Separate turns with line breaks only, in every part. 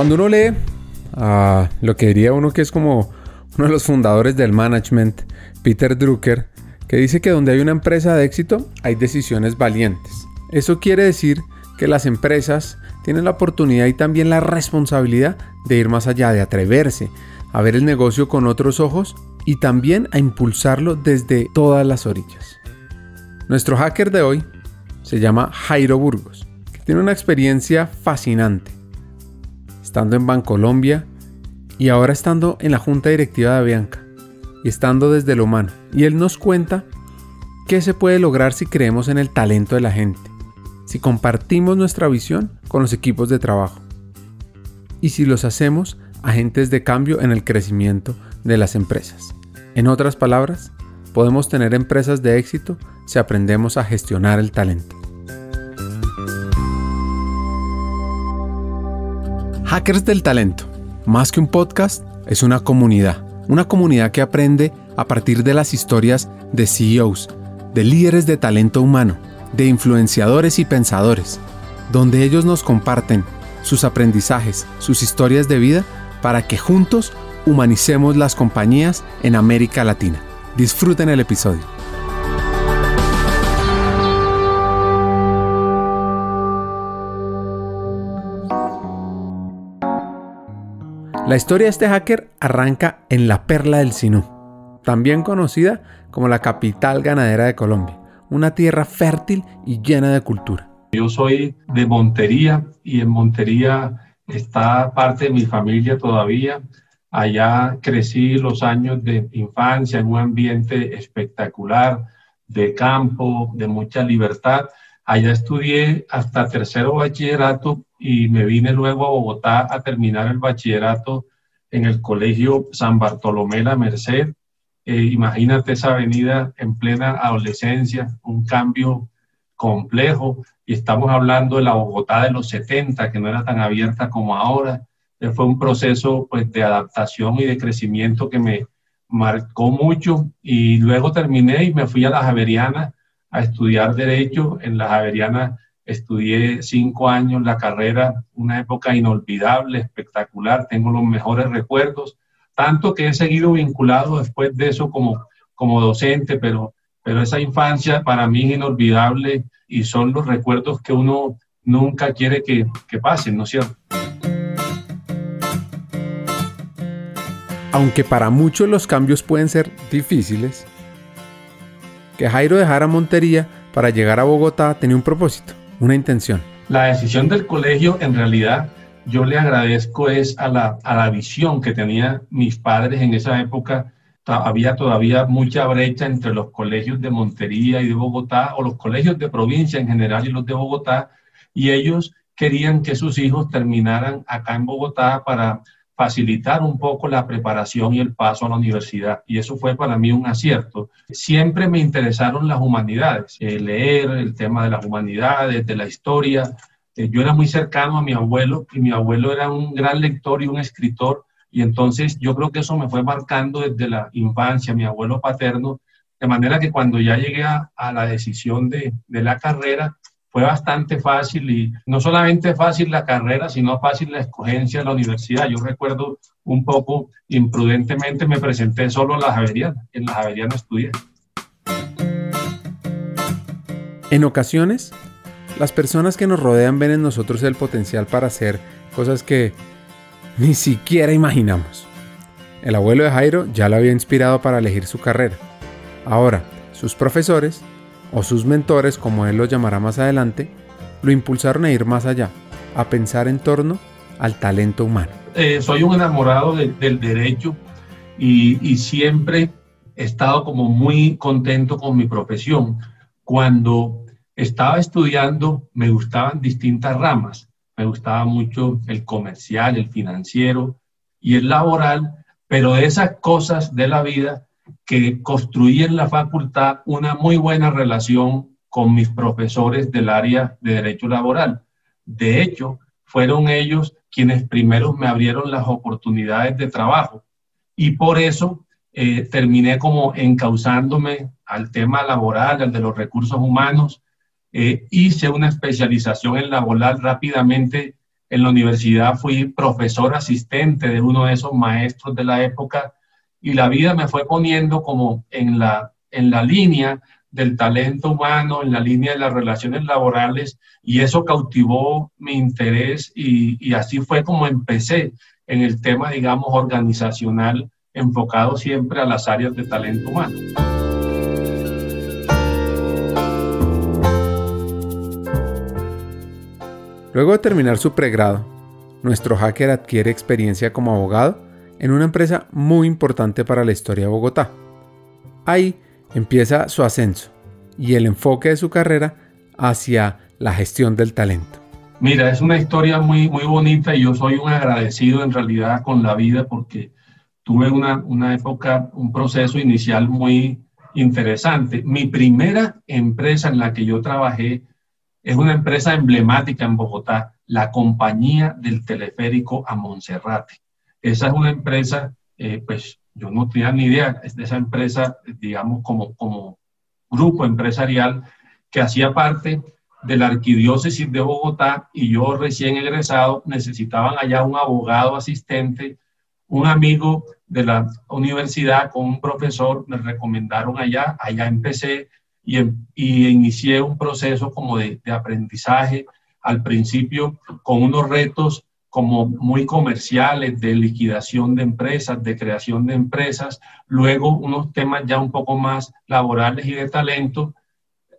Cuando uno lee a lo que diría uno que es como uno de los fundadores del management, Peter Drucker, que dice que donde hay una empresa de éxito hay decisiones valientes. Eso quiere decir que las empresas tienen la oportunidad y también la responsabilidad de ir más allá, de atreverse a ver el negocio con otros ojos y también a impulsarlo desde todas las orillas. Nuestro hacker de hoy se llama Jairo Burgos, que tiene una experiencia fascinante, estando en Bancolombia y ahora estando en la junta directiva de Avianca y estando desde lo humano. Y él nos cuenta qué se puede lograr si creemos en el talento de la gente, si compartimos nuestra visión con los equipos de trabajo y si los hacemos agentes de cambio en el crecimiento de las empresas. En otras palabras, podemos tener empresas de éxito si aprendemos a gestionar el talento. Hackers del Talento, más que un podcast, es una comunidad. Una comunidad que aprende a partir de las historias de CEOs, de líderes de talento humano, de influenciadores y pensadores, donde ellos nos comparten sus aprendizajes, sus historias de vida, para que juntos humanicemos las compañías en América Latina. Disfruten el episodio. La historia de este hacker arranca en la Perla del Sinú, también conocida como la capital ganadera de Colombia, una tierra fértil y llena de cultura.
Yo soy de Montería y en Montería está parte de mi familia todavía. Allá crecí los años de infancia en un ambiente espectacular, de campo, de mucha libertad. Allá estudié hasta tercero bachillerato y me vine luego a Bogotá a terminar el bachillerato en el Colegio San Bartolomé La Merced. Eh, imagínate esa avenida en plena adolescencia, un cambio complejo. Y estamos hablando de la Bogotá de los 70, que no era tan abierta como ahora. Fue un proceso pues, de adaptación y de crecimiento que me marcó mucho. Y luego terminé y me fui a la Javeriana a estudiar Derecho. En la Javeriana estudié cinco años la carrera, una época inolvidable, espectacular, tengo los mejores recuerdos, tanto que he seguido vinculado después de eso como, como docente, pero, pero esa infancia para mí es inolvidable y son los recuerdos que uno nunca quiere que, que pasen, ¿no es cierto?
Aunque para muchos los cambios pueden ser difíciles, que Jairo dejara Montería para llegar a Bogotá tenía un propósito, una intención.
La decisión del colegio, en realidad, yo le agradezco es a la, a la visión que tenían mis padres en esa época. Había todavía mucha brecha entre los colegios de Montería y de Bogotá, o los colegios de provincia en general y los de Bogotá, y ellos querían que sus hijos terminaran acá en Bogotá para facilitar un poco la preparación y el paso a la universidad. Y eso fue para mí un acierto. Siempre me interesaron las humanidades, eh, leer el tema de las humanidades, de la historia. Eh, yo era muy cercano a mi abuelo y mi abuelo era un gran lector y un escritor. Y entonces yo creo que eso me fue marcando desde la infancia, mi abuelo paterno, de manera que cuando ya llegué a, la decisión de, de la carrera, fue bastante fácil y no solamente fácil la carrera, sino fácil la escogencia de la universidad. Yo recuerdo un poco imprudentemente me presenté solo a la Javeriana, en la Javeriana estudié.
En ocasiones, las personas que nos rodean ven en nosotros el potencial para hacer cosas que ni siquiera imaginamos. El abuelo de Jairo ya lo había inspirado para elegir su carrera. Ahora, sus profesores o sus mentores, como él lo llamará más adelante, lo impulsaron a ir más allá, a pensar en torno al talento humano.
Eh, soy un enamorado del derecho y, y, siempre he estado como muy contento con mi profesión. Cuando estaba estudiando me gustaban distintas ramas. Me gustaba mucho el comercial, el financiero y el laboral, pero esas cosas de la vida que construí en la facultad una muy buena relación con mis profesores del área de derecho laboral. De hecho, fueron ellos quienes primero me abrieron las oportunidades de trabajo y por eso eh, terminé como encauzándome al tema laboral, al de los recursos humanos. Eh, hice una especialización en laboral rápidamente, En la universidad fui profesor asistente de uno de esos maestros de la época y la vida me fue poniendo como en la, en la línea del talento humano, en la línea de las relaciones laborales y eso cautivó mi interés y, y así fue como empecé en el tema, digamos, organizacional enfocado siempre a las áreas de talento humano.
Luego de terminar su pregrado, nuestro hacker adquiere experiencia como abogado en una empresa muy importante para la historia de Bogotá. Ahí empieza su ascenso y el enfoque de su carrera hacia la gestión del talento.
Mira, es una historia muy, muy bonita y yo soy un agradecido en realidad con la vida porque tuve una, una época, un proceso inicial muy interesante. Mi primera empresa en la que yo trabajé es una empresa emblemática en Bogotá, la Compañía del Teleférico a Monserrate. Esa es una empresa, eh, pues yo no tenía ni idea de esa empresa, digamos, como, como grupo empresarial que hacía parte de la arquidiócesis de Bogotá y yo recién egresado necesitaban allá un abogado asistente, un amigo de la universidad con un profesor, me recomendaron allá, allá empecé y, y inicié un proceso como de aprendizaje al principio con unos retos como muy comerciales, de liquidación de empresas, de creación de empresas, luego unos temas ya un poco más laborales y de talento.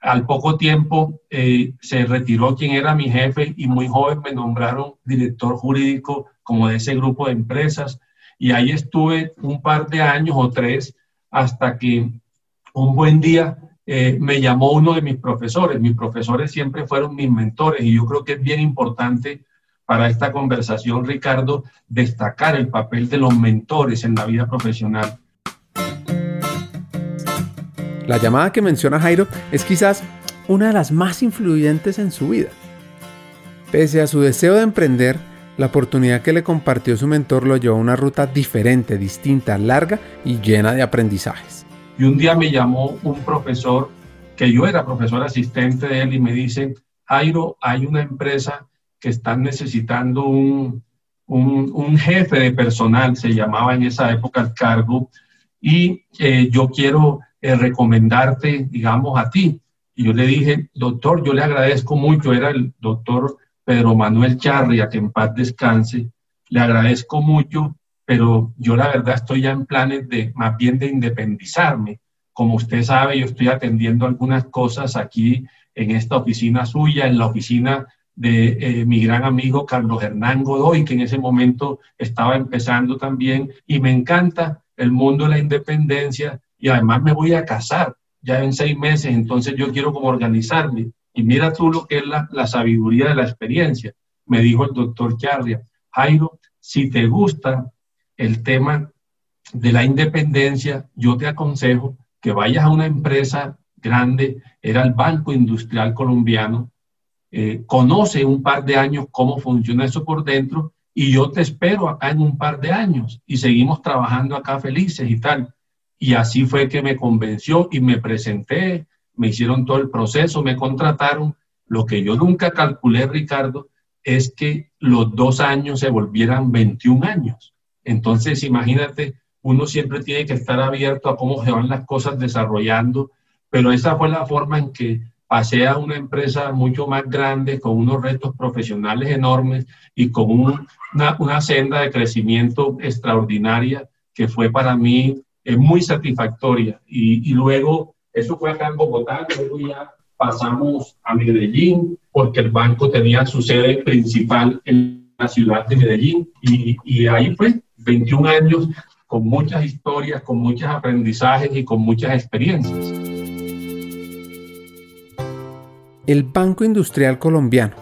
Al poco tiempo eh, se retiró quien era mi jefe y muy joven me nombraron director jurídico como de ese grupo de empresas y ahí estuve un par de años o tres hasta que un buen día eh, me llamó uno de mis profesores. Mis profesores siempre fueron mis mentores y yo creo que es bien importante para esta conversación, Ricardo, destacar el papel de los mentores en la vida profesional.
La llamada que menciona Jairo es quizás una de las más influyentes en su vida. Pese a su deseo de emprender, la oportunidad que le compartió su mentor lo llevó a una ruta diferente, distinta, larga y llena de aprendizajes.
Y un día me llamó un profesor, que yo era profesor asistente de él, y me dice, Jairo, hay una empresa que están necesitando un, un, jefe de personal, se llamaba en esa época el cargo, y eh, yo quiero eh, recomendarte, digamos, a ti. Y yo le dije, doctor, yo le agradezco mucho, era el doctor Pedro Manuel Charria, que en paz descanse, le agradezco mucho, pero yo la verdad estoy ya en planes de más bien de independizarme. Como usted sabe, yo estoy atendiendo algunas cosas aquí en esta oficina suya, en la oficina de eh, mi gran amigo Carlos Hernán Godoy, que en ese momento estaba empezando también, y me encanta el mundo de la independencia, y además me voy a casar ya en seis meses, entonces yo quiero como organizarme. Y mira tú lo que es la, la sabiduría de la experiencia, me dijo el doctor Charria. Jairo, si te gusta el tema de la independencia, yo te aconsejo que vayas a una empresa grande, era el Banco Industrial Colombiano, eh, conoce un par de años cómo funciona eso por dentro y yo te espero acá en un par de años y seguimos trabajando acá felices y tal. Y así fue que me convenció y me presenté, me hicieron todo el proceso, me contrataron. Lo que yo nunca calculé, Ricardo, es que los dos años se volvieran 21 años. Entonces, imagínate, uno siempre tiene que estar abierto a cómo se van las cosas desarrollando, pero esa fue la forma en que pasé a una empresa mucho más grande, con unos retos profesionales enormes y con una, una, senda de crecimiento extraordinaria que fue para mí eh, muy satisfactoria. Y, luego, eso fue acá en Bogotá, luego ya pasamos a Medellín, porque el banco tenía su sede principal en la ciudad de Medellín, y ahí fue 21 años con muchas historias, con muchos aprendizajes y con muchas experiencias.
El Banco Industrial Colombiano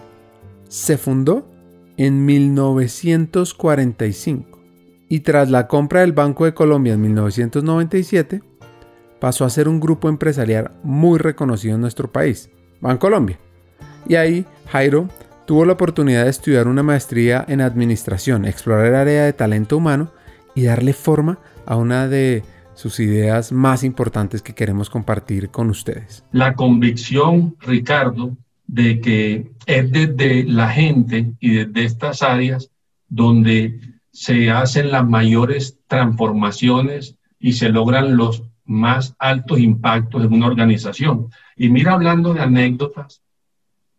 se fundó en 1945 y tras la compra del Banco de Colombia en 1997 pasó a ser un grupo empresarial muy reconocido en nuestro país, Bancolombia. Y ahí Jairo tuvo la oportunidad de estudiar una maestría en administración, explorar el área de talento humano y darle forma a una de sus ideas más importantes que queremos compartir con ustedes.
La convicción, Ricardo, de que es desde la gente y desde estas áreas donde se hacen las mayores transformaciones y se logran los más altos impactos en una organización. Y mira, hablando de anécdotas,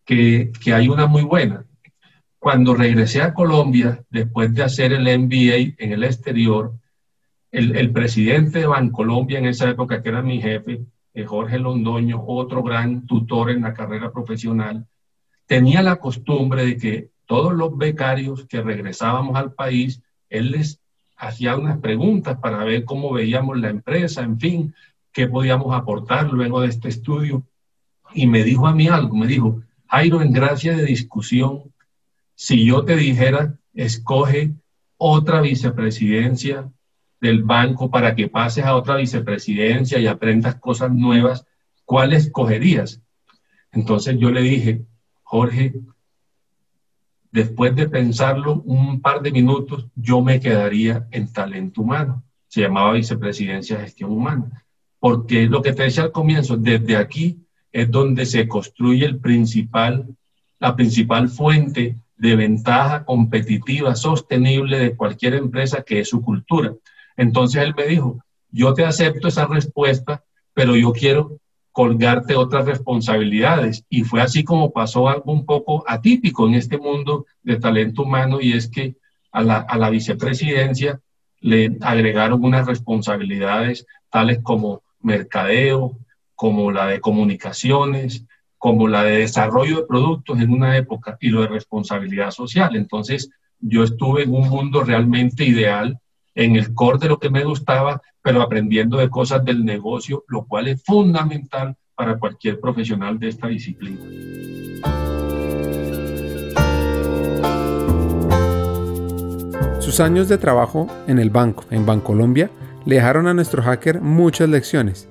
que, que hay una muy buena. Cuando regresé a Colombia, después de hacer el MBA en el exterior, el, presidente de Bancolombia en esa época, que era mi jefe, eh, Jorge Londoño, otro gran tutor en la carrera profesional, tenía la costumbre de que todos los becarios que regresábamos al país, él les hacía unas preguntas para ver cómo veíamos la empresa, en fin, qué podíamos aportar luego de este estudio. Y me dijo a mí algo, me dijo, Jairo, en gracia de discusión, si yo te dijera, escoge otra vicepresidencia del banco para que pases a otra vicepresidencia y aprendas cosas nuevas, ¿cuál escogerías? Entonces yo le dije, Jorge, después de pensarlo un par de minutos, yo me quedaría en talento humano. Se llamaba vicepresidencia de gestión humana. Porque lo que te decía al comienzo, desde aquí es donde se construye el principal, la principal fuente de ventaja competitiva, sostenible de cualquier empresa, que es su cultura. Entonces él me dijo, yo te acepto esa respuesta, pero yo quiero colgarte otras responsabilidades. Y fue así como pasó algo un poco atípico en este mundo de talento humano y es que a la, vicepresidencia le agregaron unas responsabilidades tales como mercadeo, como la de comunicaciones, como la de desarrollo de productos en una época y lo de responsabilidad social. Entonces, yo estuve en un mundo realmente ideal, en el core de lo que me gustaba, pero aprendiendo de cosas del negocio, lo cual es fundamental para cualquier profesional de esta disciplina.
Sus años de trabajo en el banco, en Bancolombia, le dejaron a nuestro hacker muchas lecciones.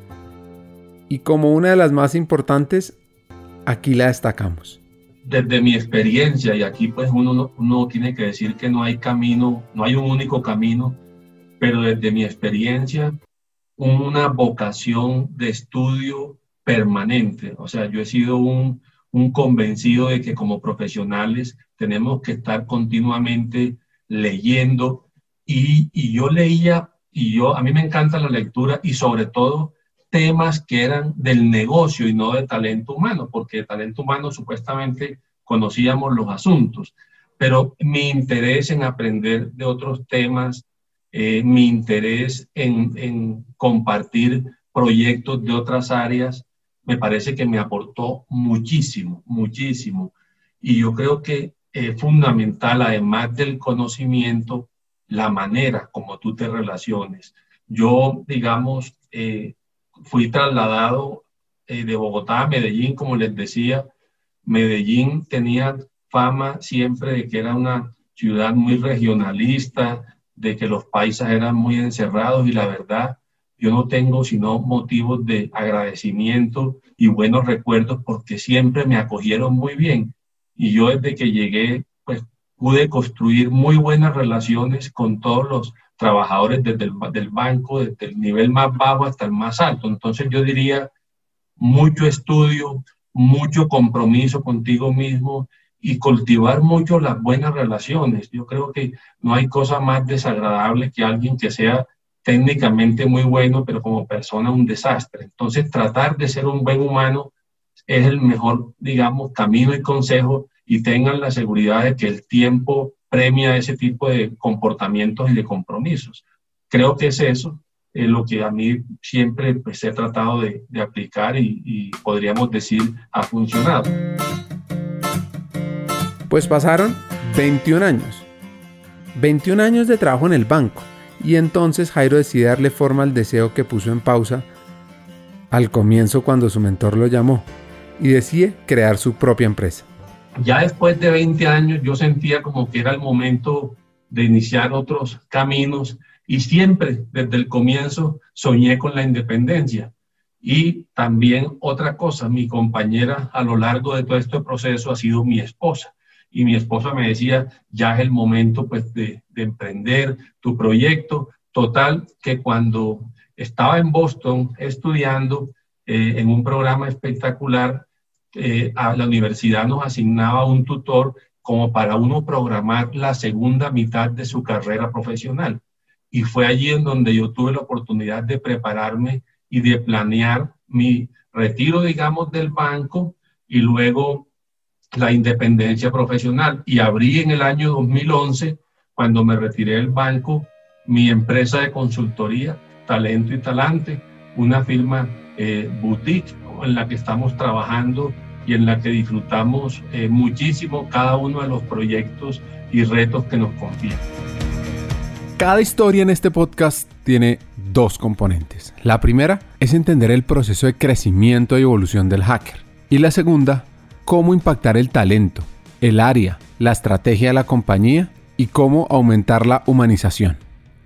Y como una de las más importantes, aquí la destacamos.
Desde mi experiencia, y aquí pues uno, uno tiene que decir que no hay camino, no hay un único camino, pero desde mi experiencia, una vocación de estudio permanente. O sea, yo he sido un, convencido de que como profesionales tenemos que estar continuamente leyendo y, y, yo leía y yo a mí me encanta la lectura y sobre todo temas que eran del negocio y no de talento humano, porque de talento humano supuestamente conocíamos los asuntos, pero mi interés en aprender de otros temas eh, mi interés en, compartir proyectos de otras áreas, me parece que me aportó muchísimo, muchísimo. Y yo creo que es fundamental, además del conocimiento, la manera como tú te relaciones. Yo, digamos, eh, fui trasladado eh, de Bogotá a Medellín, como les decía. Medellín tenía fama siempre de que era una ciudad muy regionalista, de que los paisas eran muy encerrados y la verdad, yo no tengo sino motivos de agradecimiento y buenos recuerdos porque siempre me acogieron muy bien. Y yo desde que llegué, pues pude construir muy buenas relaciones con todos los trabajadores desde el del banco, desde el nivel más bajo hasta el más alto. Entonces yo diría mucho estudio, mucho compromiso contigo mismo y cultivar mucho las buenas relaciones. Yo creo que no hay cosa más desagradable que alguien que sea técnicamente muy bueno, pero como persona un desastre. Entonces, tratar de ser un buen humano es el mejor, digamos, camino y consejo y tengan la seguridad de que el tiempo premia ese tipo de comportamientos y de compromisos. Creo que es eso es lo que a mí siempre pues, he tratado de, de aplicar y, y podríamos decir ha funcionado.
Pues pasaron 21 años. 21 años de trabajo en el banco. Y entonces Jairo decide darle forma al deseo que puso en pausa al comienzo cuando su mentor lo llamó y decide crear su propia empresa.
Ya después de 20 años yo sentía como que era el momento de iniciar otros caminos y siempre desde el comienzo soñé con la independencia. Y también otra cosa, mi compañera a lo largo de todo este proceso ha sido mi esposa y mi esposa me decía, ya es el momento pues de, emprender tu proyecto. Total, que cuando estaba en Boston estudiando eh, en un programa espectacular, eh, a la universidad nos asignaba un tutor como para uno programar la segunda mitad de su carrera profesional. Y fue allí en donde yo tuve la oportunidad de prepararme y de planear mi retiro, digamos, del banco y luego la independencia profesional. Y abrí en el año 2011, cuando me retiré del banco, mi empresa de consultoría, Talento y Talante, una firma eh, boutique en la que estamos trabajando y en la que disfrutamos eh, muchísimo cada uno de los proyectos y retos que nos confían.
Cada historia en este podcast tiene dos componentes. La primera es entender el proceso de crecimiento y evolución del hacker. Y la segunda, cómo impactar el talento, el área, la estrategia de la compañía y cómo aumentar la humanización.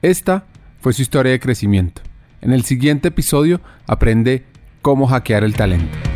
Esta fue su historia de crecimiento. En el siguiente episodio aprende cómo hackear el talento.